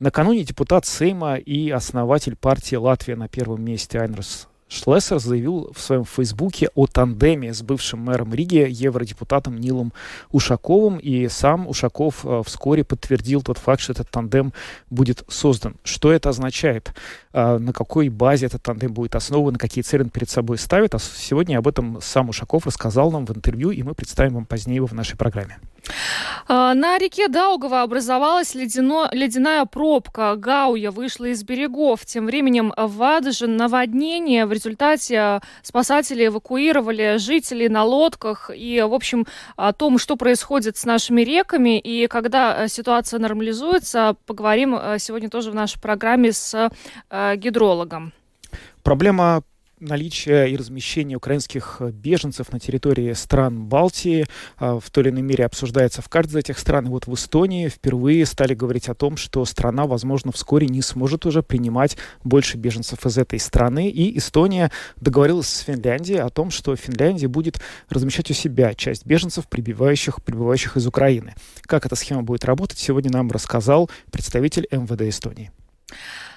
Накануне депутат Сейма и основатель партии «Латвия» на первом месте Айнрас Шлессер заявил в своем фейсбуке о тандеме с бывшим мэром Риги, евродепутатом Нилом Ушаковым, и сам Ушаков э, вскоре подтвердил тот факт, что этот тандем будет создан. Что это означает? Э, на какой базе этот тандем будет основан, какие цели он перед собой ставит? А сегодня об этом сам Ушаков рассказал нам в интервью, и мы представим вам позднее его в нашей программе. А, на реке Даугава образовалась ледяно, ледяная пробка. Гауя вышла из берегов. Тем временем в Адже наводнение. В результате спасатели эвакуировали жителей на лодках. И, в общем, о том, что происходит с нашими реками. И когда ситуация нормализуется, поговорим сегодня тоже в нашей программе с гидрологом. Проблема наличие и размещение украинских э, беженцев на территории стран Балтии а, в той или иной мере обсуждается в каждой из этих стран. И вот в Эстонии впервые стали говорить о том, что страна, возможно, вскоре не сможет уже принимать больше беженцев из этой страны. И Эстония договорилась с Финляндией о том, что Финляндия будет размещать у себя часть беженцев, прибывающих, прибывающих из Украины. Как эта схема будет работать, сегодня нам рассказал представитель МВД Эстонии.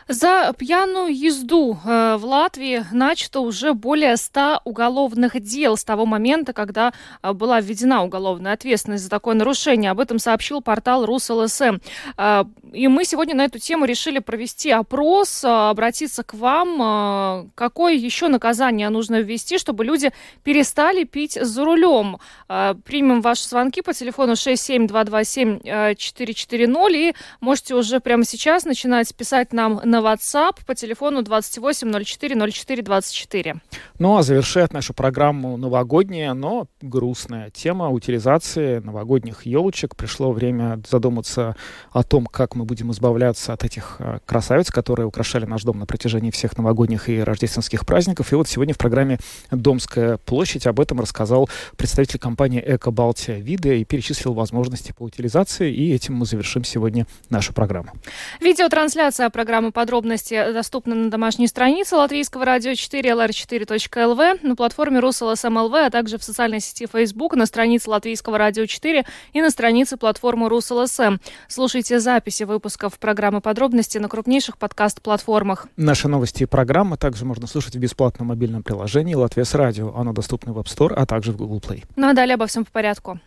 За пьяную езду э, в Латвии начато уже более 100 уголовных дел с того момента, когда э, была введена уголовная ответственность за такое нарушение. Об этом сообщил портал РусЛСМ. Э, и мы сегодня на эту тему решили провести опрос, обратиться к вам. Какое еще наказание нужно ввести, чтобы люди перестали пить за рулем? Примем ваши звонки по телефону 67227-440 и можете уже прямо сейчас начинать писать нам на на WhatsApp по телефону 28 04 04 24. Ну а завершает нашу программу новогодняя, но грустная тема утилизации новогодних елочек. Пришло время задуматься о том, как мы будем избавляться от этих э, красавиц, которые украшали наш дом на протяжении всех новогодних и рождественских праздников. И вот сегодня в программе «Домская площадь» об этом рассказал представитель компании «Эко Балтия Вида» и перечислил возможности по утилизации. И этим мы завершим сегодня нашу программу. Видеотрансляция программы под Подробности доступны на домашней странице Латвийского радио 4 lr4.lv, на платформе РусЛСМЛВ, а также в социальной сети Facebook, на странице Латвийского радио 4 и на странице платформы РусЛСМ. Слушайте записи выпусков программы «Подробности» на крупнейших подкаст-платформах. Наши новости и программы также можно слушать в бесплатном мобильном приложении «Латвия с радио». Оно доступно в App Store, а также в Google Play. Ну а далее обо всем по порядку.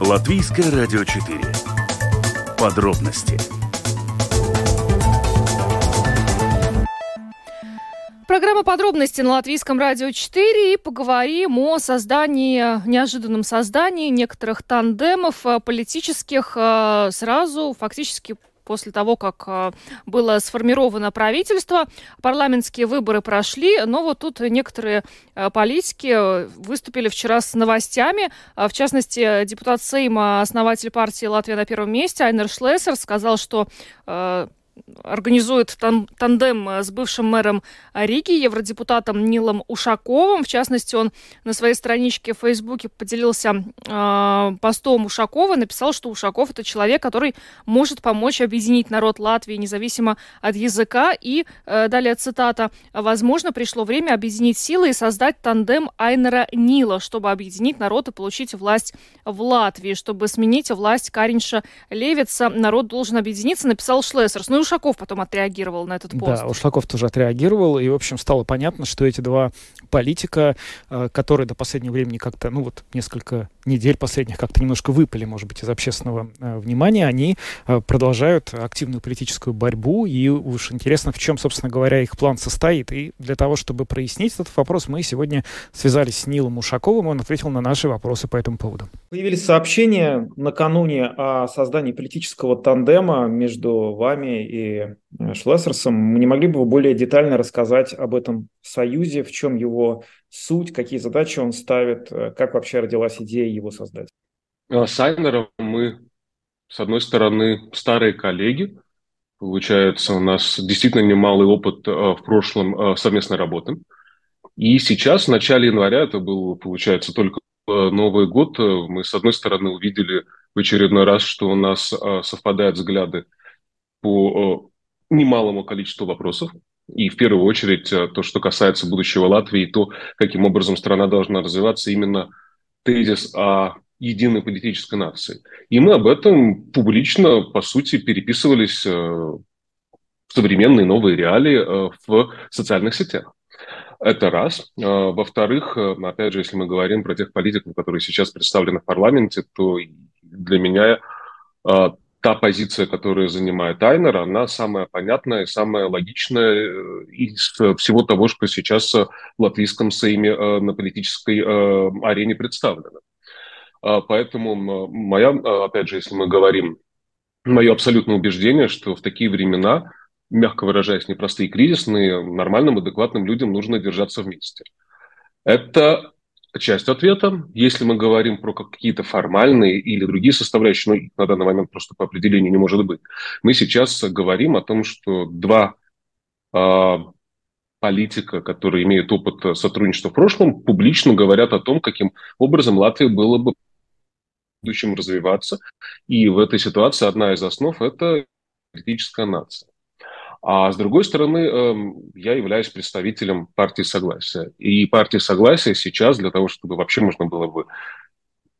Латвийское радио 4 Подробности. Программа «Подробности» на Латвийском радио 4 и поговорим о создании, неожиданном создании некоторых тандемов э, политических э, сразу, фактически после того, как э, было сформировано правительство. Парламентские выборы прошли, но вот тут некоторые э, политики выступили вчера с новостями. В частности, депутат Сейма, основатель партии «Латвия на первом месте» Айнер Шлессер сказал, что э, организует тан тандем э, с бывшим мэром Риги, евродепутатом Нилом Ушаковым. В частности, он на своей страничке в Фейсбуке поделился э, постом Ушакова, написал, что Ушаков это человек, который может помочь объединить народ Латвии независимо от языка. И э, далее цитата: "Возможно, пришло время объединить силы и создать тандем Айнера Нила, чтобы объединить народ и получить власть в Латвии, чтобы сменить власть Каринша Левица. Народ должен объединиться", написал Шлессерс. Ну Ушаков потом отреагировал на этот пост. Да, Ушаков тоже отреагировал, и, в общем, стало понятно, что эти два политика, э, которые до последнего времени как-то, ну вот, несколько недель последних как-то немножко выпали, может быть, из общественного э, внимания, они э, продолжают активную политическую борьбу, и уж интересно, в чем, собственно говоря, их план состоит. И для того, чтобы прояснить этот вопрос, мы сегодня связались с Нилом Ушаковым, он ответил на наши вопросы по этому поводу. Появились сообщения накануне о создании политического тандема между вами и э, Шлессерсом. Не могли бы вы более детально рассказать об этом союзе, в чем его суть, какие задачи он ставит, э, как вообще родилась идея его создать? Э, с Айнером мы с одной стороны, старые коллеги, получается, у нас действительно немалый опыт в прошлом совместной работы. И сейчас, в начале января, это был, получается, только Новый год, мы, с одной стороны, увидели в очередной раз, что у нас совпадают взгляды по немалому количеству вопросов. И в первую очередь то, что касается будущего Латвии, то, каким образом страна должна развиваться, именно тезис о единой политической нации. И мы об этом публично, по сути, переписывались в современные новые реалии в социальных сетях. Это раз. Во-вторых, э, опять же, если мы говорим про тех политиков, которые сейчас представлены в парламенте, то для меня та позиция, которую занимает Айнер, она самая понятная самая логичная э, из всего того, что сейчас в латвийском Сейме э, на политической арене представлено. А, поэтому моя, опять же, если мы говорим, мое абсолютное убеждение, что в такие времена – мягко выражаясь, непростые, кризисные, нормальным, адекватным людям нужно держаться вместе. Это часть ответа. Если мы говорим про какие-то формальные или другие составляющие, их на данный момент просто по определению не может быть, мы сейчас говорим о том, что два э, политика, которые имеют опыт сотрудничества в прошлом, публично говорят о том, каким образом Латвия было бы в будущем развиваться. И в этой ситуации одна из основ – это политическая нация. А с другой стороны, эм, я являюсь представителем партии Согласия. И партия Согласия сейчас для того, чтобы вообще можно было бы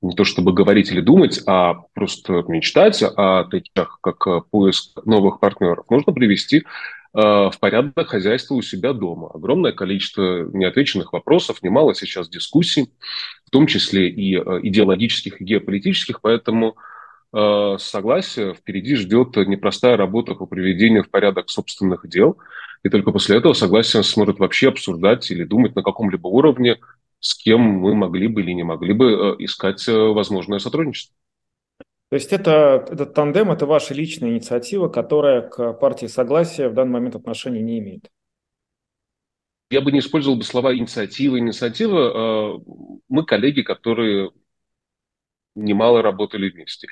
не то чтобы говорить или думать, а просто мечтать о таких, как э, поиск новых партнеров, нужно привести э, в порядок хозяйство у себя дома. Огромное количество неотвеченных вопросов, немало сейчас дискуссий, в том числе и э, идеологических, и геополитических, поэтому согласия, впереди ждет непростая работа по приведению в порядок собственных дел. И только после этого согласие сможет вообще обсуждать или думать на каком-либо уровне, с кем мы могли бы или не могли бы э, искать э, возможное сотрудничество. То есть это, этот тандем – это ваша личная инициатива, которая к партии согласия в данный момент отношения не имеет? Я бы не использовал бы слова инициатива. Инициатива – мы коллеги, которые немало работали вместе.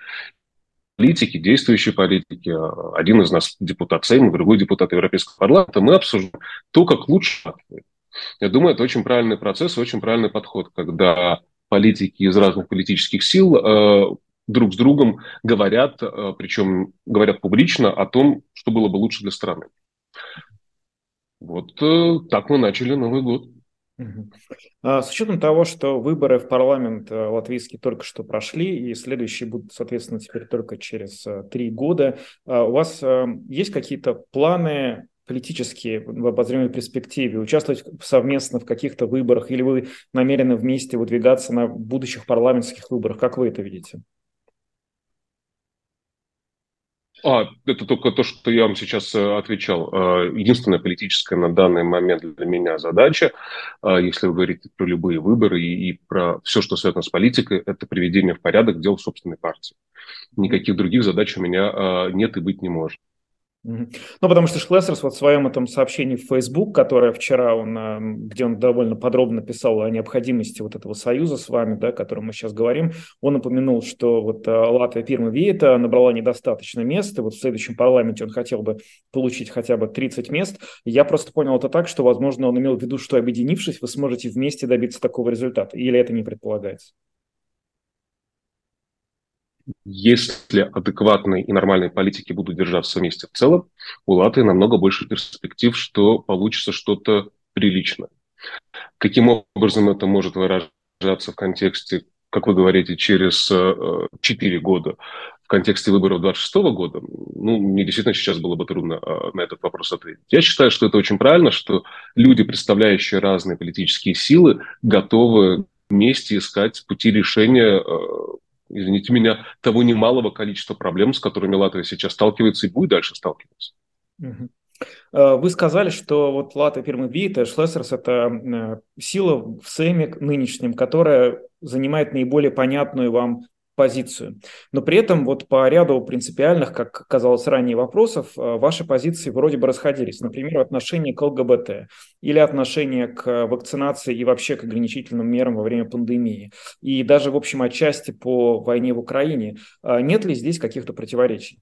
Политики, действующие политики, а, один из нас депутат Сейма, другой депутат Европейского парламента, мы обсуждаем то, как лучше. Я думаю, это очень правильный процесс, очень правильный подход, когда политики из разных политических сил э, друг с другом говорят, э, причем говорят публично о том, что было бы лучше для страны. Вот э, так мы начали Новый год. А, с учетом того, что выборы в парламент э, латвийский только что прошли, и следующие будут, соответственно, теперь только через э, три года, а, у вас э, есть какие-то планы политические в обозримой перспективе, участвовать совместно в каких-то выборах, или вы намерены вместе выдвигаться на будущих парламентских выборах? Как вы это видите? А, это только то, что я вам сейчас э, отвечал. А, единственная политическая на данный момент для меня задача, а, если вы говорите про любые выборы и, и про все, что связано с политикой, это приведение в порядок дел собственной партии. Никаких других задач у меня нет и быть не может. Ну, потому что Шлессерс вот в своем этом сообщении в Facebook, которое вчера он, а, где он довольно подробно писал о необходимости вот этого союза с вами, да, о котором мы сейчас говорим, он упомянул, что вот а, Латвия Пирма Виета набрала недостаточно мест, и вот в следующем парламенте он хотел бы получить хотя бы 30 мест. Я просто понял это так, что, возможно, он имел в виду, что объединившись, вы сможете вместе добиться такого результата, или это не предполагается? Если адекватные и нормальные политики будут держаться вместе в целом, у Латвии намного больше перспектив, что получится что-то приличное. Каким образом это может выражаться в контексте, как вы говорите, через э, 4 года, в контексте выборов 26 года, ну, мне действительно сейчас было бы трудно э, на этот вопрос ответить. Я считаю, что это очень правильно, что люди, представляющие разные политические силы, готовы вместе искать пути решения э, извините меня, того немалого количества проблем, с которыми Латвия сейчас сталкивается и будет дальше сталкиваться. Э, вы сказали, что вот Латвия, Пирма, Вита, Шлессерс – это э, сила в СЭМе нынешнем, которая занимает наиболее понятную вам позицию. Но при этом вот по ряду принципиальных, как казалось ранее, вопросов э, ваши позиции вроде бы расходились. Например, отношение к ЛГБТ или отношение к вакцинации и вообще к ограничительным мерам во время пандемии. И даже, в общем, отчасти по войне в Украине. А нет ли здесь каких-то противоречий?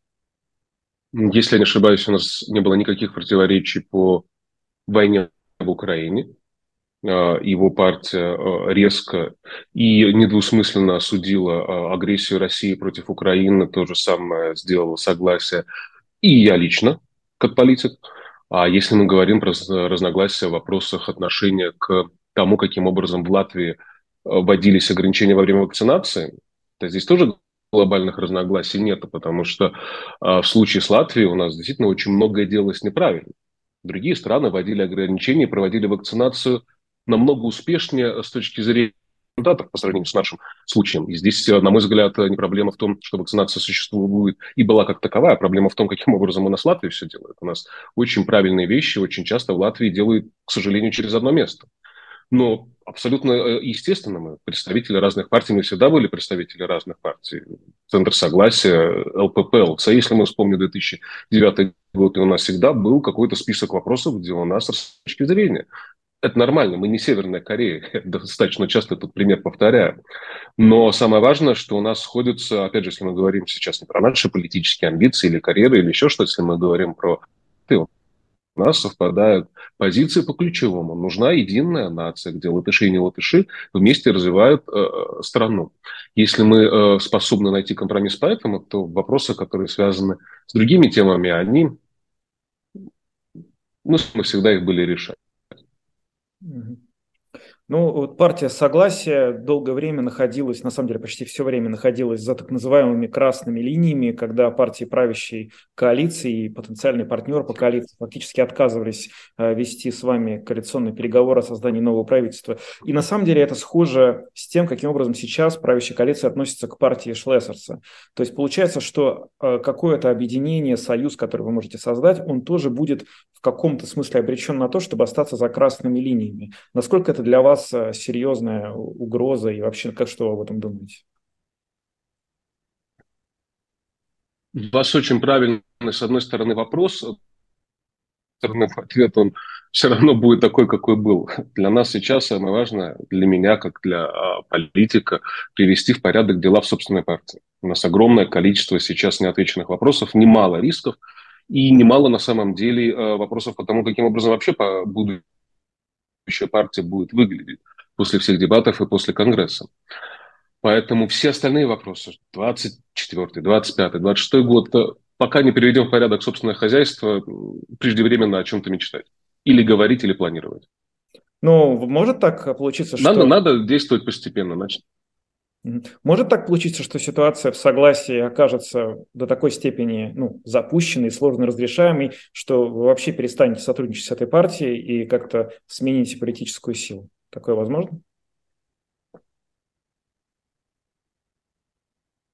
Если я не ошибаюсь, у нас не было никаких противоречий по войне в Украине. А, его партия а, резко и недвусмысленно осудила а, агрессию России против Украины, то же самое сделала согласие и я лично, как политик. А если мы говорим про разногласия в вопросах отношения к тому, каким образом в Латвии вводились ограничения во время вакцинации, то здесь тоже глобальных разногласий нет, потому что в случае с Латвией у нас действительно очень многое делалось неправильно. Другие страны вводили ограничения, проводили вакцинацию намного успешнее с точки зрения результатов по сравнению с нашим случаем. И здесь, на мой взгляд, не проблема в том, что вакцинация существует и была как таковая, а проблема в том, каким образом у нас Латвия все делает. У нас очень правильные вещи очень часто в Латвии делают, к сожалению, через одно место. Но абсолютно э, естественно, мы представители разных партий, мы всегда были представители разных партий. Центр согласия, ЛПП, ЛЦ, если мы вспомним 2009 год, и у нас всегда был какой-то список вопросов, где у нас с точки зрения это нормально, мы не Северная Корея, достаточно часто этот пример повторяю. Но самое важное, что у нас сходятся, опять же, если мы говорим сейчас не про наши политические амбиции или карьеры или еще что-то, если мы говорим про у нас совпадают позиции по ключевому. Нужна единая нация, где латыши и не латыши вместе развивают э, страну. Если мы э, способны найти компромисс по этому, то вопросы, которые связаны с другими темами, они, ну, мы всегда их были решать. Mm-hmm. Ну, вот партия Согласия долгое время находилась, на самом деле почти все время находилась за так называемыми красными линиями, когда партии правящей коалиции и потенциальные партнеры по коалиции фактически отказывались э, вести с вами коалиционные переговоры о создании нового правительства. И на самом деле это схоже с тем, каким образом сейчас правящая коалиция относится к партии Шлессерса. То есть получается, что э, какое-то объединение, союз, который вы можете создать, он тоже будет в каком-то смысле обречен на то, чтобы остаться за красными линиями. Насколько это для вас вас э, серьезная угроза и вообще как что вы об этом думаете? У вас очень правильный, с одной стороны, вопрос, стороны, ответ он все равно будет такой, какой был. Для нас сейчас самое важное, для меня, как для а, политика, привести в порядок дела в собственной партии. У нас огромное количество сейчас неотвеченных вопросов, немало рисков и немало на самом деле а, вопросов по тому, каким образом вообще будут следующая партия будет выглядеть после всех дебатов и после Конгресса. Поэтому все остальные вопросы, 24, 25, 26 год, э, пока не переведем в порядок собственное хозяйство, преждевременно о чем-то мечтать. Или говорить, или планировать. Ну, может так получиться, что... Надо, надо действовать постепенно. Значит. Может так получиться, что ситуация в согласии окажется до такой степени ну, запущенной, сложно разрешаемой, что вы вообще перестанете сотрудничать с этой партией и как-то смените политическую силу? Такое возможно?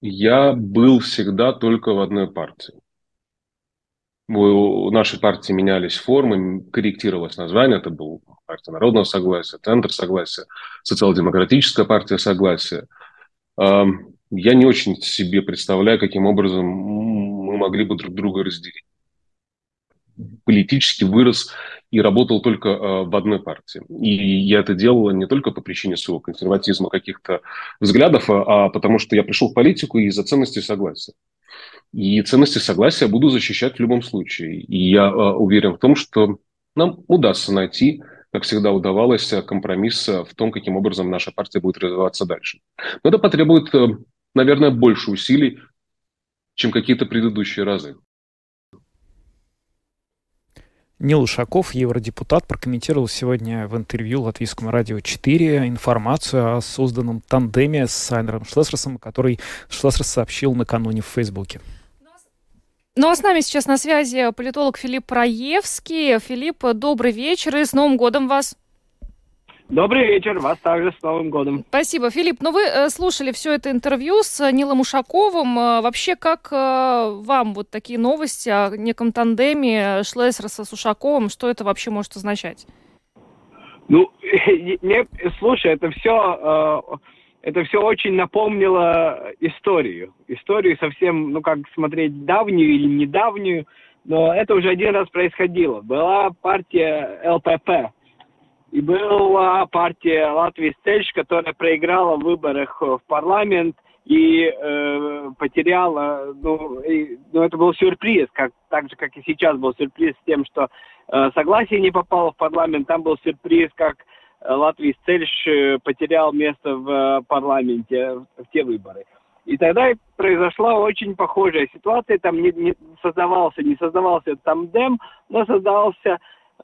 Я был всегда только в одной партии. У нашей партии менялись формы, корректировалось название. Это был партия народного согласия, Центр согласия, Социал-демократическая партия согласия – я не очень себе представляю, каким образом мы могли бы друг друга разделить. Политически вырос и работал только а, в одной партии. И я это делал не только по причине своего консерватизма, каких-то взглядов, а, а потому что я пришел в политику из-за ценностей согласия. И ценности согласия буду защищать в любом случае. И я а, уверен в том, что нам удастся найти как всегда удавалось, э, компромисс в том, каким образом наша партия будет развиваться дальше. Но это потребует, э, наверное, больше усилий, чем какие-то предыдущие разы. Нил Ушаков, евродепутат, прокомментировал сегодня в интервью Латвийскому радио 4 информацию о созданном тандеме с Айнером Шлессерсом, который Шлессерс сообщил накануне в Фейсбуке. Ну а с нами сейчас на связи политолог Филипп Проевский. Филипп, добрый вечер и с Новым годом вас! Добрый вечер, вас также с Новым годом. Спасибо. Филипп, ну вы э, слушали все это интервью с Нилом Ушаковым. Э, вообще, как э, вам вот такие новости о неком тандеме Шлессерса с Ушаковым, что это вообще может означать? Ну, не, слушай, это все это все очень напомнило историю. Историю совсем, ну как смотреть давнюю или недавнюю, но это уже один раз происходило. Была партия ЛПП, и была партия Латвии Стельш, которая проиграла в выборах в парламент и э, потеряла, ну, и, ну, это был сюрприз, как, так же, как и сейчас был сюрприз с тем, что э, согласие не попало в парламент, там был сюрприз, как Латвий Цельш э, потерял место в э, парламенте в, те выборы. И тогда произошла очень похожая ситуация, там не, не создавался, не создавался тандем, но создавался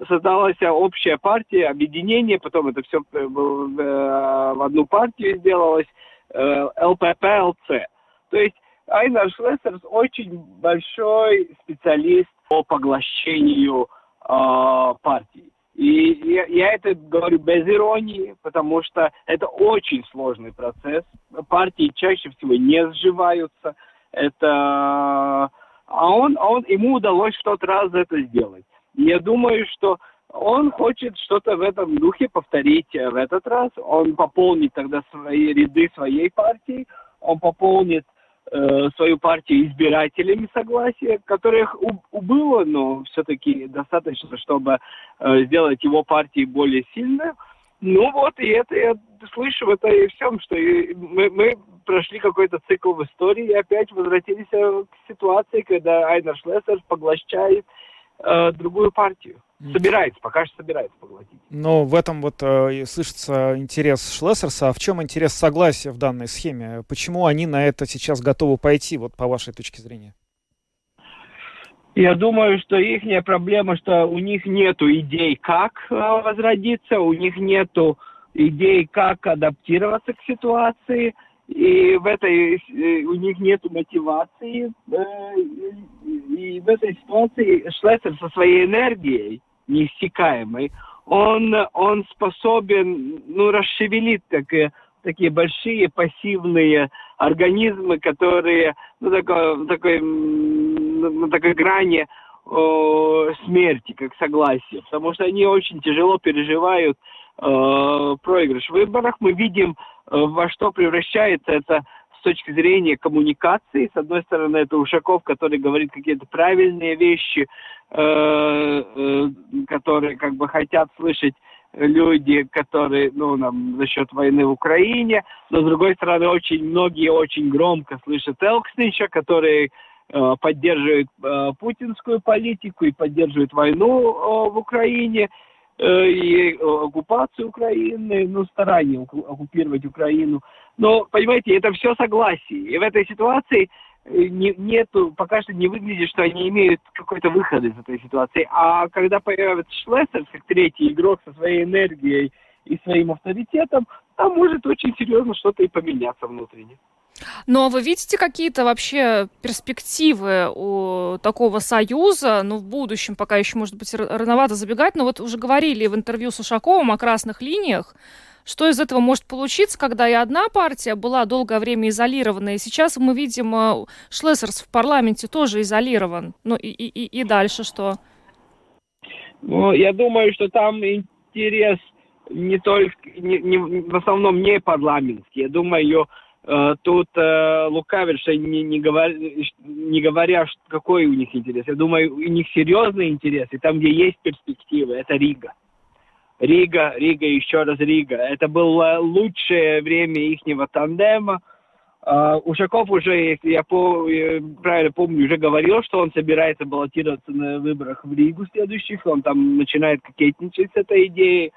создалась общая партия, объединение, потом это все э, в одну партию сделалось, Э, ЛПП-ЛЦ. То есть Айнар Шлессерс очень большой специалист по поглощению э, партии. И я, я это говорю без иронии, потому что это очень сложный процесс. Партии чаще всего не сживаются. Это... А он, он, ему удалось в тот раз это сделать. я думаю, что он хочет что-то в этом духе повторить в этот раз. Он пополнит тогда свои ряды своей партии, он пополнит э, свою партию избирателями согласия, которых убыло, но все-таки достаточно, чтобы э, сделать его партию более сильной. Ну вот, и это я слышу это и всем, что мы, мы прошли какой-то цикл в истории и опять возвратились к ситуации, когда Айнер Шлессер поглощает э, другую партию. Собирается, пока что собирается поглотить. Но в этом вот э, слышится интерес Шлессерса. А в чем интерес согласия в данной схеме? Почему они на это сейчас готовы пойти, вот по вашей точке зрения? Я думаю, что их проблема, что у них нет идей, как э, возродиться, у них нет идей, как адаптироваться к ситуации, и в этой э, у них нет мотивации. Э, и в этой ситуации Шлессер со своей энергией неиссякаемый, он, он способен ну, расшевелить такие, такие большие пассивные организмы, которые ну, такой, такой, на такой грани о, смерти, как согласие, потому что они очень тяжело переживают э, проигрыш в выборах. Мы видим, э, во что превращается это с точки зрения коммуникации. С одной стороны, это Ушаков, который говорит какие-то правильные вещи, э, э, которые как бы хотят слышать люди, которые, ну, нам, счет войны в Украине, но, с другой стороны, очень многие очень громко слышат Элкснича, который э, поддерживает э, путинскую политику и поддерживает войну э, в Украине, и э, оккупацию Украины, ну, старание оккупировать Украину. Но, понимаете, это все согласие. И в этой ситуации э, не, нету, пока что не выглядит, что они имеют какой-то выход из этой ситуации. А когда появится Шлессер, как третий игрок со своей энергией и своим авторитетом, там может очень серьезно что-то и поменяться внутренне. Но вы видите какие-то вообще перспективы у такого союза, ну, в будущем, пока еще, может быть, рановато забегать, но вот уже говорили в интервью с Ушаковым о красных линиях, что из этого может получиться, когда и одна партия была долгое время изолирована, и сейчас мы видим, э, Шлессерс в парламенте тоже изолирован. Ну и, и, и дальше что? Ну, я думаю, что там интерес не только, не, не, в основном не парламентский. Я думаю, тут э, лукавят, что не, не, говоря, не говоря, какой у них интерес. Я думаю, у них серьезный интерес, и там, где есть перспективы, это Рига. Рига, Рига, еще раз Рига. Это было лучшее время ихнего тандема. Э, Ушаков уже, если я по, правильно помню, уже говорил, что он собирается баллотироваться на выборах в Ригу следующих. Он там начинает кокетничать с этой идеей.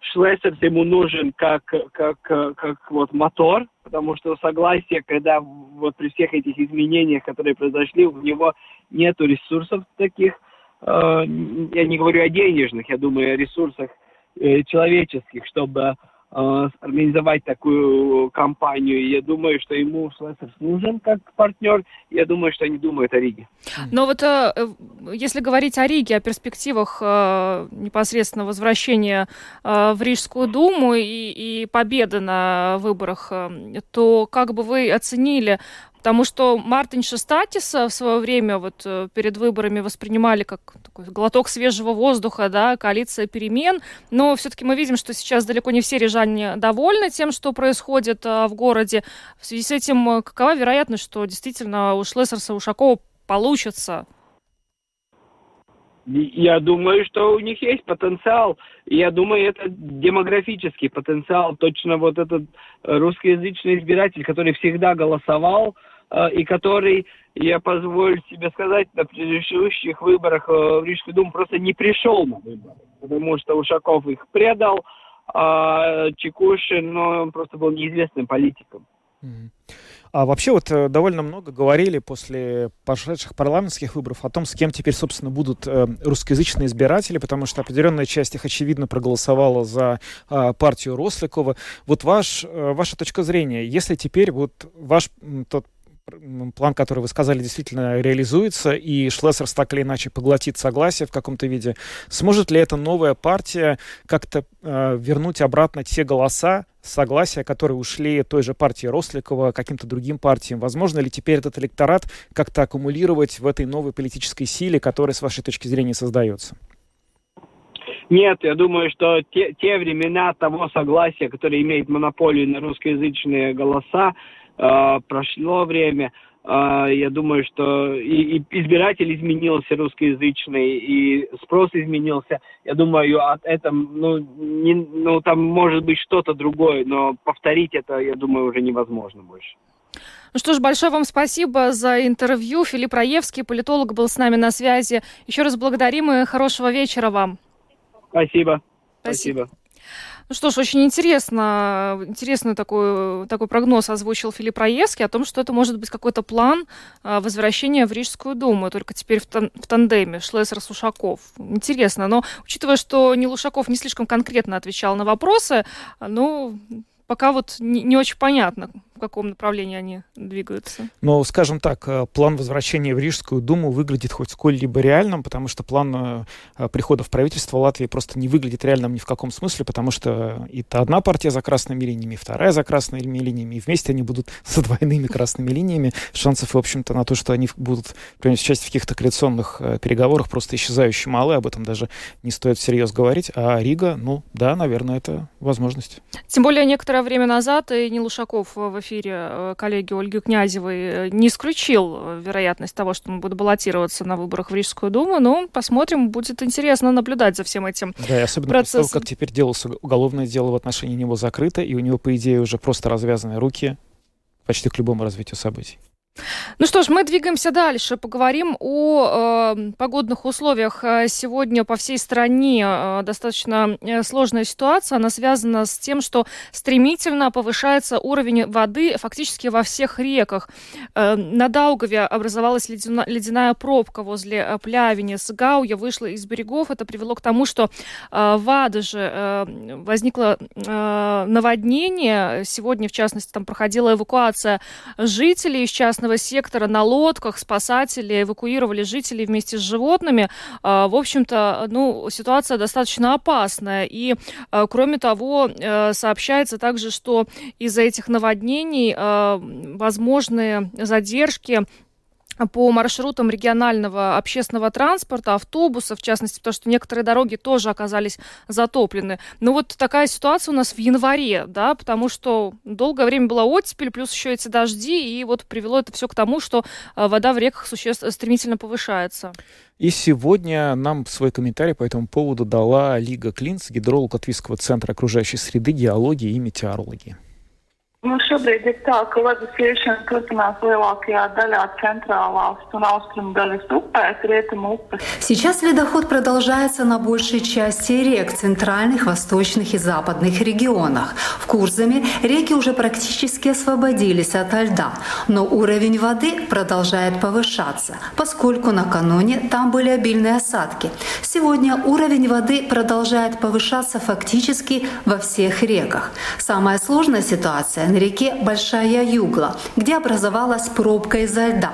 Шлессерс ему нужен как, как, как вот мотор, потому что согласие, когда вот при всех этих изменениях, которые произошли, у него нет ресурсов таких, э, я не говорю о денежных, я думаю о ресурсах э, человеческих, чтобы Э, организовать такую кампанию. Я думаю, что ему Шлессерс нужен как партнер. Я думаю, что они думают о Риге. Но вот э, э, если говорить о Риге, о перспективах непосредственно возвращения в Рижскую думу и, и победы на выборах, то как бы вы оценили Потому что Мартин Шестатиса в свое время вот э, перед выборами воспринимали как такой глоток свежего воздуха, да, коалиция перемен. Но все-таки мы видим, что сейчас далеко не все рижане довольны тем, что происходит в городе. В связи с этим какова вероятность, что действительно у Шлессерса Ушакова получится я думаю, что у них есть потенциал. Я думаю, это демографический потенциал. Точно вот этот русскоязычный избиратель, который всегда голосовал э, и который, я позволю себе сказать, на предыдущих выборах э, в Рижскую Думу просто не пришел на выборы, потому что Ушаков их предал, а Чекушин, ну, он просто был неизвестным политиком. А вообще вот э, довольно много говорили после прошедших парламентских выборов о том, с кем теперь, собственно, будут э, русскоязычные избиратели, потому что определенная часть их, очевидно, проголосовала за а, партию Росликова. Вот ваш, э, ваша точка зрения, если теперь вот ваш тот план, который вы сказали, действительно реализуется, и Шлессерс так или иначе поглотит согласие в каком-то виде, сможет ли эта новая партия как-то э, вернуть обратно те голоса, согласия, которые ушли той же партии Росликова, каким-то другим партиям? Возможно ли теперь этот электорат как-то аккумулировать в этой новой политической силе, которая, с вашей точки зрения, создается? Нет, я думаю, что те, те времена того согласия, которое имеет монополию на русскоязычные голоса, э, прошло время. Э, я думаю, что и, и избиратель изменился русскоязычный, и спрос изменился. Я думаю, от этого, ну, не, ну, там может быть что-то другое, но повторить это, я думаю, уже невозможно больше. Ну что ж, большое вам спасибо за интервью. Филипп Раевский, политолог, был с нами на связи. Еще раз благодарим и хорошего вечера вам. Спасибо. Спасибо. Спасибо. Ну что ж, очень интересно, интересный такой, такой прогноз озвучил Филипп Раевский о том, что это может быть какой-то план а, возвращения в Рижскую думу, только теперь в, тан в тандеме Шлессер-Сушаков. Интересно, но учитывая, что ни Лушаков не слишком конкретно отвечал на вопросы, ну, пока вот не, не очень понятно, в каком направлении они двигаются. Но, скажем так, э, план возвращения в Рижскую Думу выглядит хоть сколь-либо реальным, потому что план э, э, прихода в правительство Латвии просто не выглядит реальным ни в каком смысле, потому что это одна партия за красными линиями, вторая за красными линиями, и вместе они будут за двойными красными линиями. Шансов, в общем-то, на то, что они будут принять участие в каких-то коалиционных переговорах, просто исчезающе малы, об этом даже не стоит всерьез говорить. А Рига, ну да, наверное, это возможность. Тем более некоторое время назад и не Лушаков в эфире э, коллеги Ольги Князевой э, не исключил э, вероятность того, что он будет баллотироваться на выборах в Рижскую Думу. Но посмотрим, будет интересно наблюдать за всем этим Да, и особенно процессом. после того, как теперь делался уголовное дело в отношении него закрыто, и у него, по идее, уже просто развязаны руки почти к любому развитию событий. Ну что ж, мы двигаемся дальше. Поговорим о э, погодных условиях. Э, сегодня по всей стране э, достаточно э, сложная ситуация. Она связана с тем, что стремительно повышается уровень воды фактически во всех реках. Э, на Даугаве образовалась ледяна, ледяная пробка возле э, Плявини. Гауя вышла из берегов. Это привело к тому, что э, в Адаже э, возникло э, наводнение. Сегодня, в частности, там проходила эвакуация жителей частных частного сектора на лодках спасатели эвакуировали жителей вместе с животными. А, в общем-то, ну, ситуация достаточно опасная. И, а, кроме того, э, сообщается также, что из-за этих наводнений а, возможные задержки по маршрутам регионального общественного транспорта, автобусов, в частности, потому что некоторые дороги тоже оказались затоплены. Ну вот такая ситуация у нас в январе, да, потому что долгое время была оттепель, плюс еще эти дожди, и вот привело это все к тому, что э, вода в реках существенно стремительно повышается. И сегодня нам свой комментарий по этому поводу дала Лига Клинц, гидролог Латвийского центра окружающей среды, геологии и метеорологии. Nu, šobrīd ir tā, ka ledus iešana turpinās lielākajā daļā централās un austrumu daļas upēs, rietumu upes. Сейчас ледоход продолжается на большей части рек, центральных, восточных и западных регионах. В Курзаме реки уже практически освободились от льда, но уровень воды продолжает повышаться, поскольку накануне там были обильные осадки. Сегодня уровень воды продолжает повышаться фактически во всех реках. Самая сложная ситуация на реке Большая Югла, где образовалась пробка из-за льда.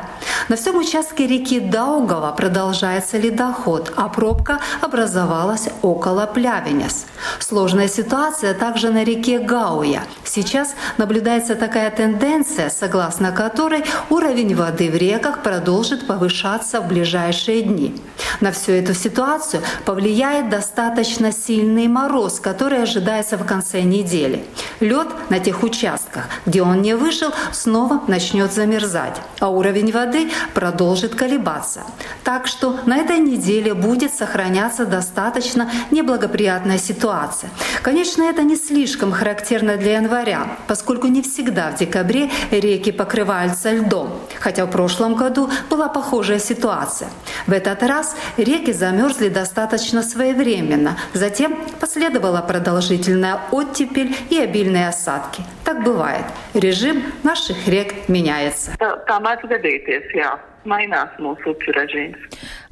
На всем участке реки Даугава продолжается ледоход, а пробка образовалась около Плявенес. Сложная ситуация также на реке Гауя. Сейчас наблюдается такая тенденция, согласно которой уровень воды в реках продолжит повышаться в ближайшие дни. На всю эту ситуацию повлияет достаточно сильный мороз, который ожидается в конце недели. Лед на тех участках, где он не вышел, снова начнет замерзать, а уровень воды продолжит колебаться. Так что на этой неделе будет сохраняться достаточно неблагоприятная ситуация. Конечно, это не слишком характерно для января, поскольку не всегда в декабре реки покрываются льдом, хотя в прошлом году была похожая ситуация. В этот раз реки замерзли достаточно своевременно, затем последовала продолжительная оттепель и обильные осадки. Так бывает. Режим наших рек меняется. Jā. Mainās mūsu upju režīms.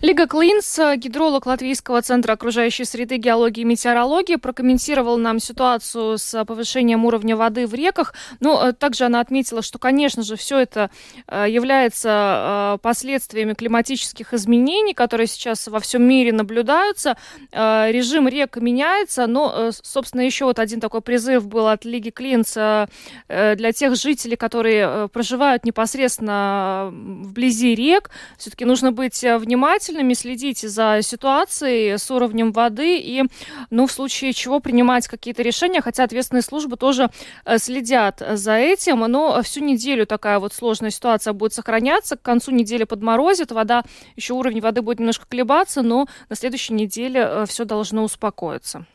Лига Клинс, гидролог Латвийского центра окружающей среды, геологии и метеорологии, прокомментировал нам ситуацию с повышением уровня воды в реках. Ну, э, также она отметила, что, конечно же, все это э, является э, последствиями климатических изменений, которые сейчас во всем мире наблюдаются. Режим рек меняется, но, собственно, еще вот один такой призыв был от Лиги Клинс для тех жителей, которые проживают непосредственно вблизи рек. Все-таки нужно быть внимательным внимательными, следить за ситуацией с уровнем воды и, ну, в случае чего принимать какие-то решения, хотя ответственные службы тоже э, следят за этим, но всю неделю такая вот сложная ситуация будет сохраняться, к концу недели подморозит, вода, еще уровень воды будет немножко колебаться, но на следующей неделе э, все должно успокоиться.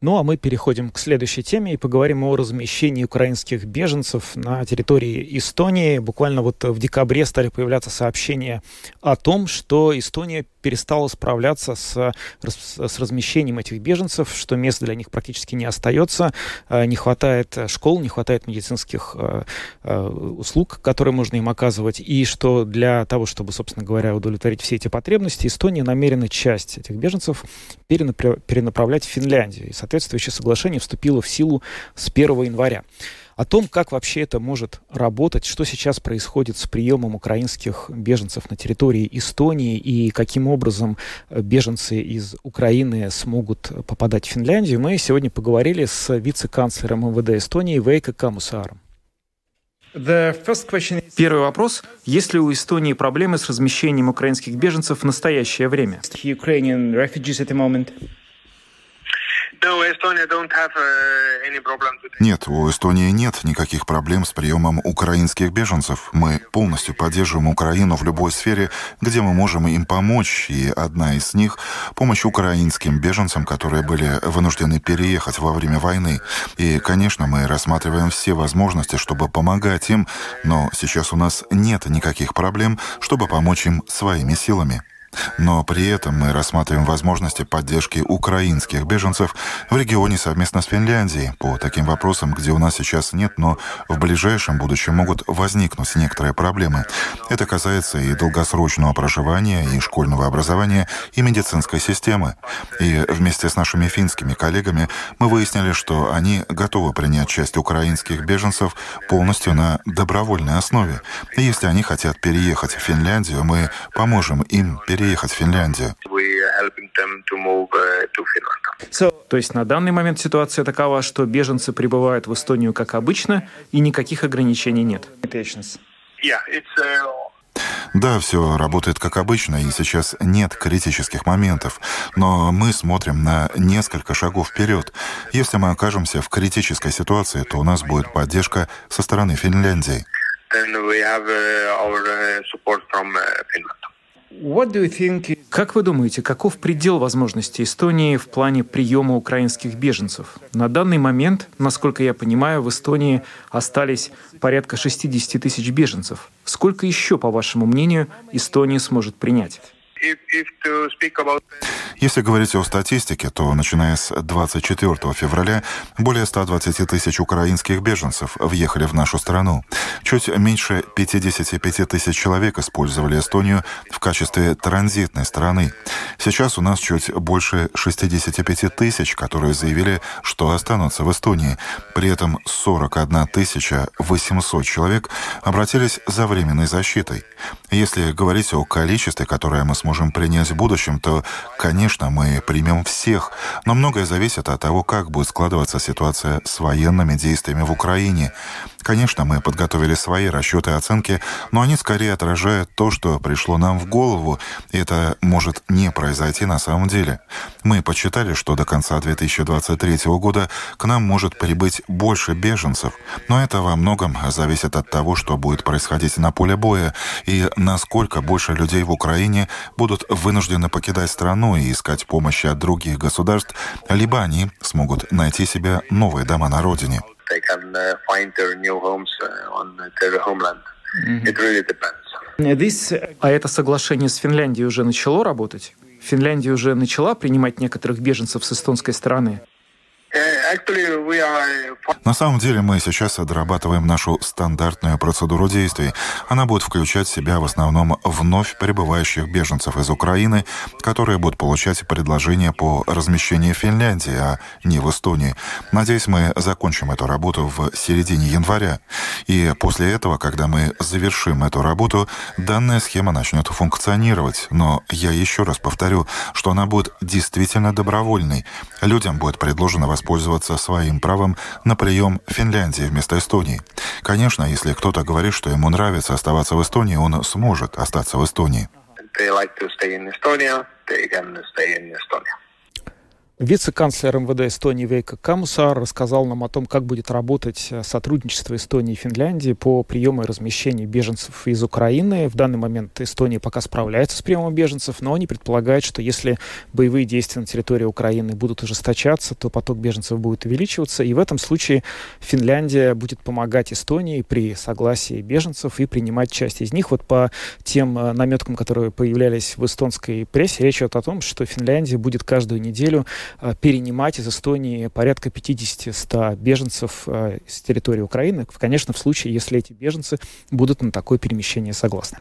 Ну а мы переходим к следующей теме и поговорим о размещении украинских беженцев на территории Эстонии. Буквально вот в декабре стали появляться сообщения о том, что Эстония перестала справляться с, с размещением этих беженцев, что мест для них практически не остается, э, не хватает школ, не хватает медицинских э, э, услуг, которые можно им оказывать, и что для того, чтобы, собственно говоря, удовлетворить все эти потребности, Эстония намерена часть этих беженцев перенаправлять в Финляндию. И соответствующее соглашение вступило в силу с 1 января о том, как вообще это может работать, что сейчас происходит с приемом украинских беженцев на территории Эстонии и каким образом э, беженцы из Украины смогут попадать в Финляндию, мы сегодня поговорили с вице-канцлером МВД Эстонии Вейка Камусаром. Первый вопрос. Есть ли у Эстонии проблемы с размещением украинских беженцев в настоящее время? Uh, нет, у Эстонии нет никаких проблем с приемом украинских беженцев. Мы полностью поддерживаем Украину в любой сфере, где мы можем им помочь, и одна из них — помощь украинским беженцам, которые были вынуждены переехать во время войны. И, конечно, мы рассматриваем все возможности, чтобы помогать им, но сейчас у нас нет никаких проблем, чтобы помочь им своими силами. Но при этом мы рассматриваем возможности поддержки украинских беженцев в регионе совместно с Финляндией по таким вопросам, где у нас сейчас нет, но в ближайшем будущем могут возникнуть некоторые проблемы. Это касается и долгосрочного проживания, и школьного образования, и медицинской системы. И вместе с нашими финскими коллегами мы выяснили, что они готовы принять часть украинских беженцев полностью на добровольной основе. И если они хотят переехать в Финляндию, мы поможем им переехать переехать в Финляндию. So, то есть на данный момент ситуация такова, что беженцы прибывают в Эстонию как обычно, и никаких ограничений нет. Да, все работает как обычно, и сейчас нет критических моментов. Но мы смотрим на несколько шагов вперед. Если мы окажемся в критической ситуации, то у нас будет поддержка со стороны Финляндии. Как вы думаете, каков предел возможностей Эстонии в плане приема украинских беженцев? На данный момент, насколько я понимаю, в Эстонии остались порядка 60 тысяч беженцев. Сколько еще, по вашему мнению, Эстония сможет принять? Если говорить о статистике, то начиная с 24 февраля более 120 тысяч украинских беженцев въехали в нашу страну. Чуть меньше 55 тысяч человек использовали Эстонию в качестве транзитной страны. Сейчас у нас чуть больше 65 тысяч, которые заявили, что останутся в Эстонии. При этом 41 тысяча 800 человек обратились за временной защитой. Если говорить о количестве, которое мы сможем принять в будущем, то, конечно, мы примем всех. Но многое зависит от того, как будет складываться ситуация с военными действиями в Украине. Конечно, мы подготовили свои расчеты и оценки, но они скорее отражают то, что пришло нам в голову, и это может не произойти на самом деле. Мы подсчитали, что до конца 2023 года к нам может прибыть больше беженцев, но это во многом зависит от того, что будет происходить на поле боя и насколько больше людей в Украине будут вынуждены покидать страну и искать помощи от других государств, либо они смогут найти себе новые дома на родине uh, uh. This, а это соглашение с Финляндией уже начало работать? Финляндия уже начала принимать некоторых беженцев с эстонской стороны? На самом деле мы сейчас дорабатываем нашу стандартную процедуру действий. Она будет включать в себя в основном вновь прибывающих беженцев из Украины, которые будут получать предложения по размещению в Финляндии, а не в Эстонии. Надеюсь, мы закончим эту работу в середине января. И после этого, когда мы завершим эту работу, данная схема начнет функционировать. Но я еще раз повторю, что она будет действительно добровольной. Людям будет предложено воспользоваться воспользоваться своим правом на прием в Финляндии вместо Эстонии. Конечно, если кто-то говорит, что ему нравится оставаться в Эстонии, он сможет остаться в Эстонии. Вице-канцлер МВД Эстонии Вейка Камусар рассказал нам о том, как будет работать э, сотрудничество Эстонии и Финляндии по приему и размещению беженцев из Украины. В данный момент Эстония пока справляется с приемом беженцев, но они предполагают, что если боевые действия на территории Украины будут ужесточаться, то поток беженцев будет увеличиваться. И в этом случае Финляндия будет помогать Эстонии при согласии беженцев и принимать часть из них. Вот по тем э, наметкам, которые появлялись в эстонской прессе, речь идет о том, что Финляндия будет каждую неделю перенимать из Эстонии порядка 50-100 беженцев э, с территории Украины, конечно, в случае, если эти беженцы будут на такое перемещение согласны.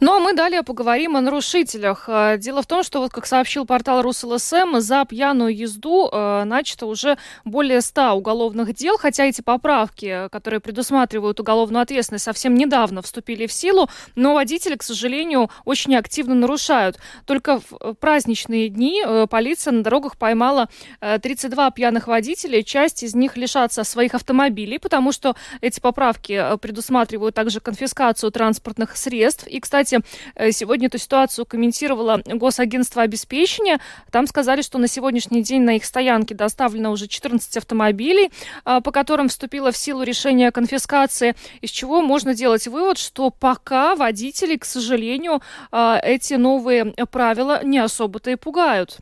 Ну а мы далее поговорим о нарушителях. Э, дело в том, что, вот как сообщил портал РусЛСМ, за пьяную езду начато уже более 100 уголовных дел, хотя эти поправки, которые предусматривают уголовную ответственность, совсем недавно вступили в силу, но водители, к сожалению, очень активно нарушают. Только в праздничные дни полиция на дорогах поймала поймала 32 э, пьяных водителей. Часть из них лишатся своих автомобилей, потому что эти поправки э, предусматривают также конфискацию транспортных средств. И, кстати, э, сегодня эту ситуацию комментировало Госагентство обеспечения. Там сказали, что на сегодняшний день на их стоянке доставлено уже 14 автомобилей, по которым вступило в силу решение о конфискации, из чего можно делать вывод, что пока водителей, к сожалению, эти новые правила не особо-то и пугают.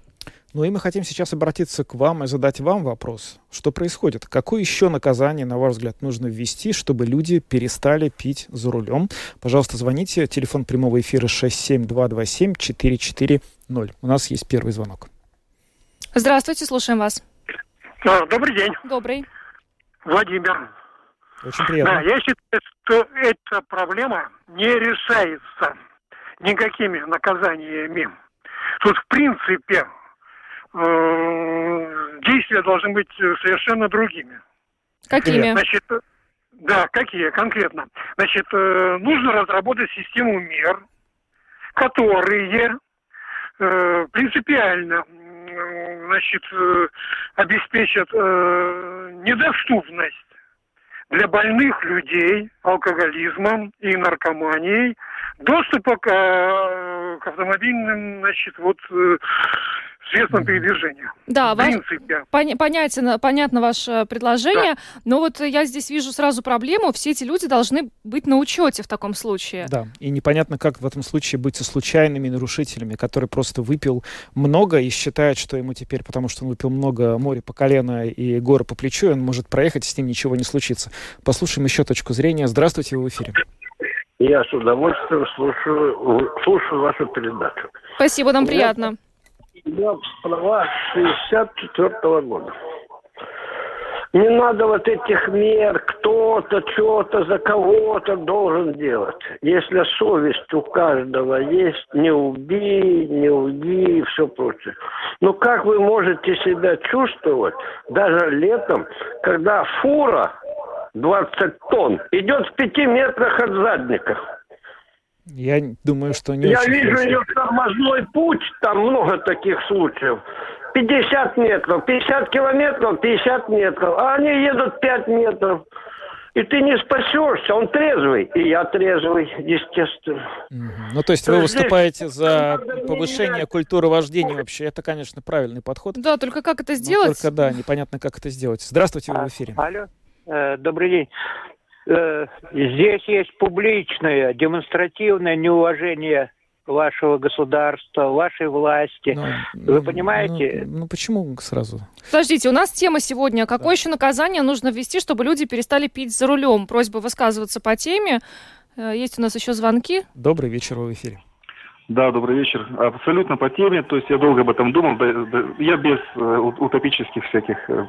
Ну и мы хотим сейчас обратиться к вам и задать вам вопрос. Что происходит? Какое еще наказание, на ваш взгляд, нужно ввести, чтобы люди перестали пить за рулем? Пожалуйста, звоните. Телефон прямого эфира 67227-440. У нас есть первый звонок. Здравствуйте, слушаем вас. А, добрый день. Добрый. Владимир. Очень приятно. Да, я считаю, что эта проблема не решается никакими наказаниями. Тут, в принципе, действия должны быть совершенно другими. Какими? Значит, да, какие конкретно? Значит, э, нужно разработать систему мер, которые э, принципиально значит, обеспечат недоступность для больных людей алкоголизмом и наркоманией доступа к, к автомобильным, значит, вот средством передвижения. Да, ваш, пон, понятен, понятно ваше предложение, да. но вот я здесь вижу сразу проблему. Все эти люди должны быть на учете в таком случае. Да, и непонятно, как в этом случае быть со случайными нарушителями, который просто выпил много и считает, что ему теперь, потому что он выпил много, море по колено и горы по плечу, он может проехать, с ним ничего не случится. Послушаем еще точку зрения. Здравствуйте, вы в эфире. Я с удовольствием слушаю, слушаю вашу передачу. Спасибо, нам приятно. Я права 64 -го года. Не надо вот этих мер, кто-то что-то за кого-то должен делать. Если совесть у каждого есть, не убей, не уйди и все прочее. Но как вы можете себя чувствовать даже летом, когда фура 20 тонн идет в пяти метрах от задника? Я думаю, что не Я вижу ее тормозной путь, там много таких случаев. 50 метров, 50 километров, 50 метров. А они едут 5 метров. И ты не спасешься, он трезвый, и я трезвый, естественно. Ну, то есть вы выступаете за повышение культуры вождения вообще. Это, конечно, правильный подход. Да, только как это сделать? Но только, да, непонятно, как это сделать. Здравствуйте, вы в эфире. Алло, э, добрый день. Э, здесь есть публичное, демонстративное неуважение вашего государства, вашей власти. Но, ну, Вы ну, понимаете? Ну, ну почему сразу? Подождите, у нас тема сегодня. Какое да. еще наказание нужно ввести, чтобы люди перестали пить за рулем? Просьба высказываться по теме. Э, есть у нас еще звонки. Добрый вечер в эфире. Да, добрый вечер. Абсолютно по теме. То есть я долго об этом думал. Да, да, я без э, утопических всяких э,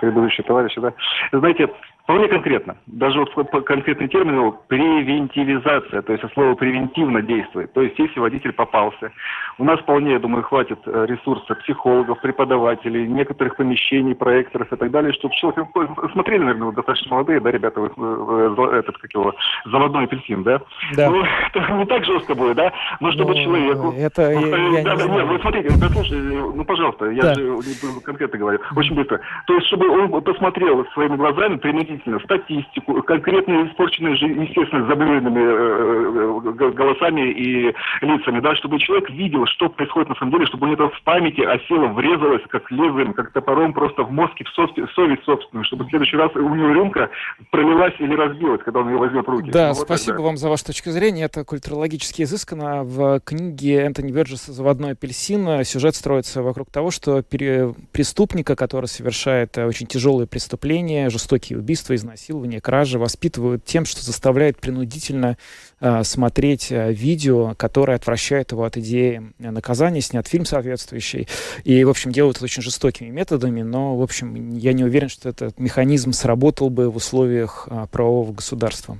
предыдущих товарищей. Да. Знаете, вполне конкретно. Даже вот по конкретный термин превентивизация. То есть слово превентивно действует. То есть если водитель попался, у нас вполне, я думаю, хватит э, ресурсов психологов, преподавателей, некоторых помещений, проекторов и так далее, чтобы человек... Ну, смотрели, наверное, достаточно молодые, да, ребята, вы, этот, как его, заводной апельсин, да? Да. Ну, не так жестко будет, да? Но чтобы ну, человеку. Это я, я да, не да. Нет, вы смотрите, послушайте, ну, пожалуйста, я да. же конкретно говорю, очень быстро. То есть, чтобы он посмотрел своими глазами принудительно статистику, конкретно испорченные, естественно, заблюренными э, голосами и лицами, да, чтобы человек видел, что происходит на самом деле, чтобы у него в памяти осело, врезалось, как лезвием, как топором просто в мозг и в совесть собственную, чтобы в следующий раз у него рюмка пролилась или разбилась, когда он ее возьмет в руки. Да, ну, вот спасибо тогда. вам за вашу точку зрения. Это культурологически изысканно. В книге Энтони Бёрджеса «Заводной апельсин» сюжет строится вокруг того, что преступника, который совершает э, очень тяжелые преступления, жестокие убийства, изнасилования, кражи, воспитывают тем, что заставляет принудительно э, смотреть э, видео, которое отвращает его от идеи наказания, снят фильм соответствующий. И, в общем, делают это очень жестокими методами, но, в общем, я не уверен, что этот механизм сработал бы в условиях э, правового государства.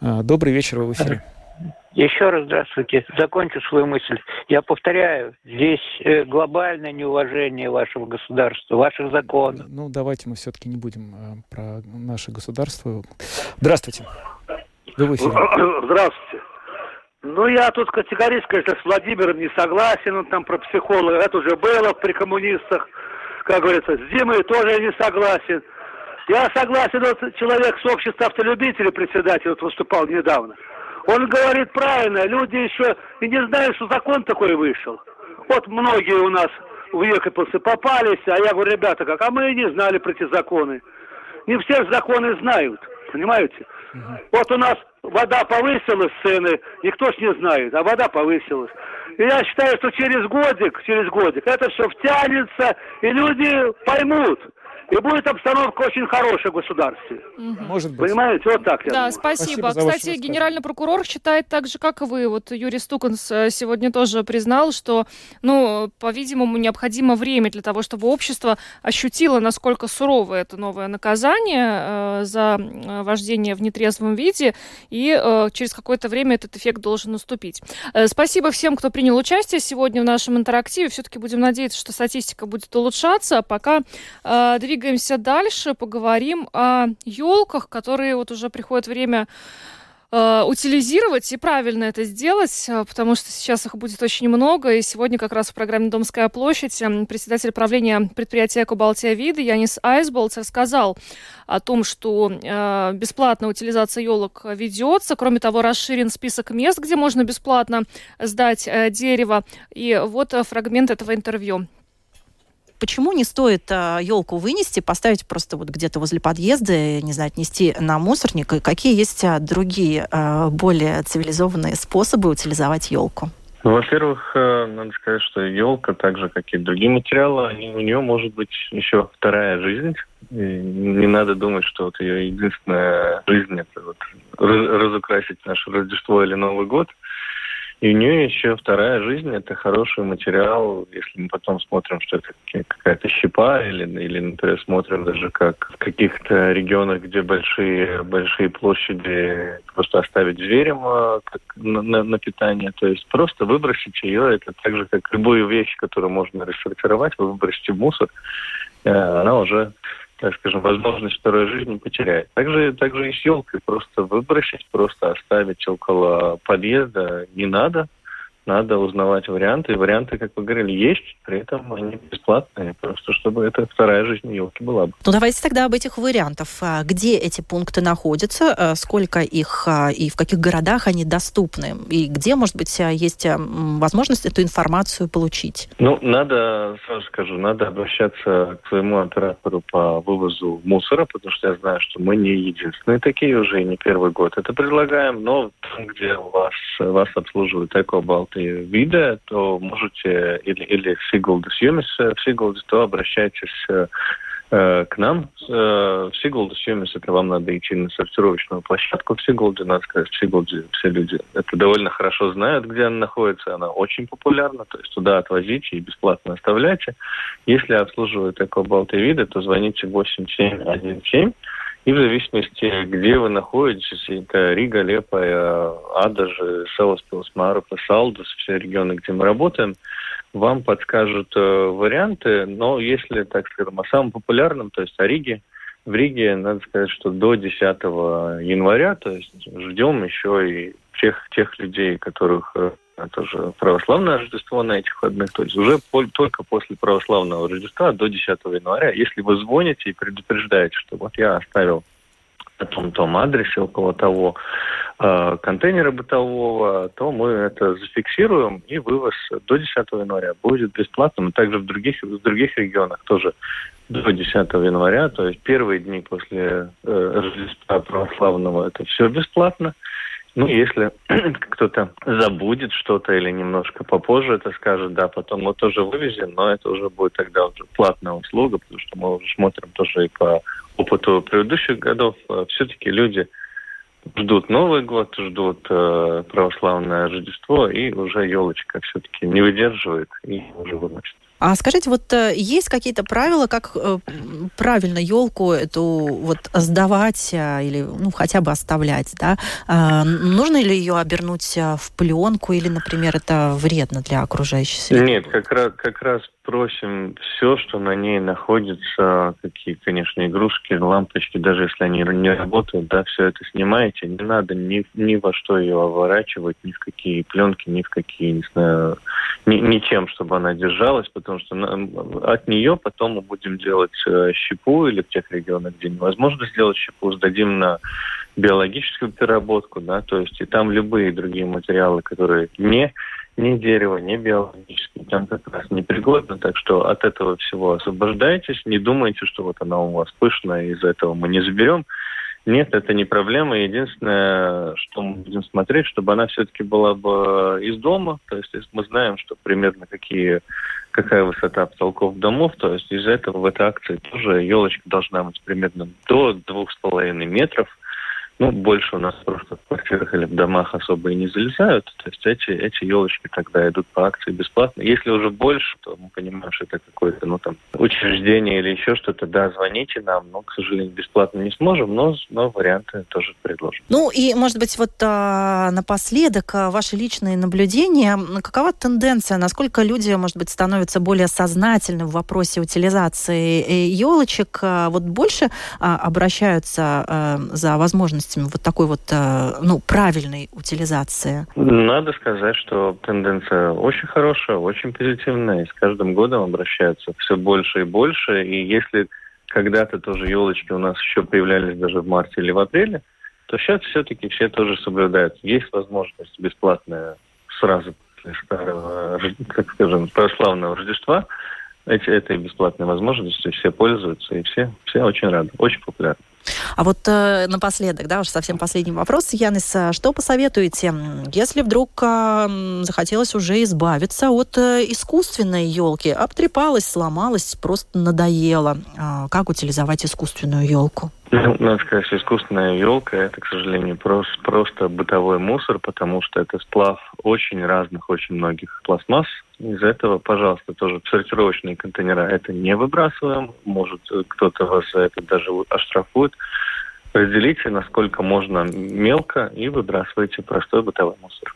Э, добрый вечер, вы в эфире. Еще раз здравствуйте. Закончу свою мысль. Я повторяю, здесь э, глобальное неуважение вашего государства, ваших законов. Ну, давайте мы все-таки не будем э, про наше государство. Здравствуйте. Вы в эфире. Здравствуйте. Ну, я тут категорически, конечно, с Владимиром не согласен, он там про психолога, это уже было при коммунистах, как говорится, с Димой тоже не согласен. Я согласен, вот человек с общества автолюбителей, председатель, вот выступал недавно. Он говорит правильно, люди еще и не знают, что закон такой вышел. Вот многие у нас в Екатеринбурге попались, а я говорю, ребята, как, а мы и не знали про эти законы. Не все законы знают, понимаете? Угу. Вот у нас вода повысилась, цены, никто ж не знает, а вода повысилась. И я считаю, что через годик, через годик это все втянется, и люди поймут, и будет обстановка очень хорошая в государстве. Угу. Может быть. Понимаете, вот так я Да, думаю. спасибо. спасибо Кстати, генеральный прокурор считает так же, как и вы. Вот Юрий Стуканс э, сегодня тоже признал, что, ну, по-видимому, необходимо время для того, чтобы общество ощутило, насколько сурово это новое наказание э, за э, вождение в нетрезвом виде, и э, через какое-то время этот эффект должен наступить. Э, спасибо всем, кто принял участие сегодня в нашем интерактиве. Все-таки будем надеяться, что статистика будет улучшаться. А пока э, двигаемся двигаемся дальше, поговорим о елках, которые вот уже приходит время э, утилизировать и правильно это сделать, э, потому что сейчас их будет очень много. И сегодня как раз в программе «Домская площадь» э, председатель правления предприятия «Экобалтия Виды» Янис Айсболц рассказал о том, что э, бесплатная утилизация елок ведется. Кроме того, расширен список мест, где можно бесплатно сдать э, дерево. И вот фрагмент этого интервью почему не стоит елку а, вынести, поставить просто вот где-то возле подъезда, не знаю, отнести на мусорник? И какие есть а, другие, более цивилизованные способы утилизовать елку? Во-первых, э, надо сказать, что елка, так же, как и другие материалы, у нее может быть еще вторая жизнь. И не надо думать, что вот ее единственная жизнь это вот разукрасить наше Рождество или Новый год. И у нее еще вторая жизнь – это хороший материал. Если мы потом смотрим, что это какая-то щепа, или, или, например, смотрим даже как в каких-то регионах, где большие, большие площади, просто оставить зверям а, как на, на, на питание. То есть просто выбросить ее – это так же, как любую вещь, которую можно рассортировать, вы выбросите в мусор, э, она уже так скажем, возможность второй жизни потеряет. Также, также и с елкой просто выбросить, просто оставить около подъезда не надо надо узнавать варианты. Варианты, как вы говорили, есть, при этом они бесплатные, просто чтобы это вторая жизнь елки была бы. Ну, давайте тогда об этих вариантах. А, где эти пункты находятся, а, сколько их а, и в каких городах они доступны, и где, может быть, есть возможность эту информацию получить? Ну, надо, сразу скажу, надо обращаться к своему оператору по вывозу мусора, потому что я знаю, что мы не единственные такие уже, и не первый год это предлагаем, но там, где вас, вас обслуживают Экобалт и вида, то можете, или, или в Сигулдас Юмис в Сигулдас, то обращайтесь э, к нам. Э, в Сигулдас Юмис это вам надо идти на сортировочную площадку в Сигулде. Надо сказать, в Сигулде все люди это довольно хорошо знают, где она находится. Она очень популярна, то есть туда отвозите и бесплатно оставляйте. Если обслуживают экобалты виды, то звоните 8717 и в зависимости, где вы находитесь, это Рига, Лепа, Адажи, Селоспилс, Марука, Салдус, все регионы, где мы работаем, вам подскажут э, варианты, но если, так скажем, о самом популярном, то есть о Риге, в Риге, надо сказать, что до 10 января, то есть ждем еще и тех, тех людей, которых э, тоже православное Рождество на этих выходных, то есть уже по, только после православного Рождества до 10 января, если вы звоните и предупреждаете, что вот я оставил на том-том адресе около того э, контейнера бытового, то мы это зафиксируем, и вывоз до 10 января будет бесплатным. И также в других, в других регионах тоже до 10 января, то есть первые дни после э, Рождества православного, это все бесплатно. Ну, если кто-то забудет что-то или немножко попозже это скажет, да, потом мы тоже вывезем, но это уже будет тогда уже платная услуга, потому что мы уже смотрим тоже и по опыту предыдущих годов. А Все-таки люди ждут Новый год, ждут э, православное Рождество, и уже елочка все-таки не выдерживает и уже выносит. А скажите, вот э, есть какие-то правила, как э, правильно елку эту вот сдавать э, или ну хотя бы оставлять, да? А, нужно ли ее обернуть в пленку или, например, это вредно для окружающей среды? Нет, как раз как раз просим все, что на ней находится, какие, конечно, игрушки, лампочки, даже если они не работают, да, все это снимаете. Не надо ни, ни во что ее оборачивать, ни в какие пленки, ни в какие, не знаю, ни, ничем, чтобы она держалась, потому что от нее потом мы будем делать э, щепу или в тех регионах, где невозможно сделать щепу, сдадим на биологическую переработку, да, то есть и там любые другие материалы, которые не ни дерево, ни биологический, там как раз непригодно, так что от этого всего освобождайтесь, не думайте, что вот она у вас пышная, из-за этого мы не заберем. Нет, это не проблема. Единственное, что мы будем смотреть, чтобы она все-таки была бы из дома. То есть мы знаем, что примерно какие, какая высота потолков домов. То есть из-за этого в этой акции тоже елочка должна быть примерно до двух с половиной метров. Ну, больше у нас просто в квартирах или в домах особо и не залезают. То есть эти, эти елочки тогда идут по акции бесплатно. Если уже больше, то мы понимаем, что это какое-то, ну, там, учреждение или еще что-то, да, звоните нам, но, к сожалению, бесплатно не сможем, но, но варианты тоже предложим. Ну, и, может быть, вот а, напоследок а, ваши личные наблюдения. Какова тенденция, насколько люди, может быть, становятся более сознательны в вопросе утилизации елочек? А, вот больше а, обращаются а, за возможностью возможностями вот такой вот, э, ну, правильной утилизации? Надо сказать, что тенденция очень хорошая, очень позитивная, и с каждым годом обращаются все больше и больше, и если когда-то тоже елочки у нас еще появлялись даже в марте или в апреле, то сейчас все-таки все тоже соблюдают. Есть возможность бесплатная сразу после старого, как скажем, православного Рождества эти, этой бесплатной возможностью все пользуются, и все, все очень рады, очень популярны. А вот э, напоследок, да, уже совсем последний вопрос, Янис, а что посоветуете, если вдруг э, захотелось уже избавиться от э, искусственной елки, обтрепалась, сломалась, просто надоело, э, как утилизовать искусственную елку? Ну, надо сказать, что искусственная елка это, к сожалению, просто, просто бытовой мусор, потому что это сплав очень разных, очень многих пластмасс. Из этого, пожалуйста, тоже сортировочные контейнера это не выбрасываем. Может, кто-то вас за это даже оштрафует. Разделите, насколько можно мелко, и выбрасывайте простой бытовой мусор.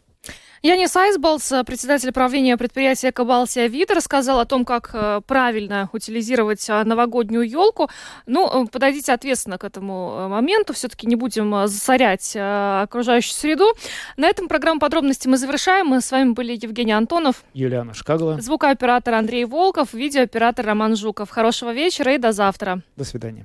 Янис Айсболс, председатель правления предприятия Кабалсия Вид, рассказал о том, как э, правильно утилизировать э, новогоднюю елку. Ну, э, подойдите ответственно к этому моменту, все-таки не будем засорять окружающую среду. На этом программу подробности мы завершаем. Мы с вами были Евгений Антонов, Юлиана Шкагла, звукооператор Андрей Волков, видеооператор Роман Жуков. Хорошего вечера и до завтра. До свидания.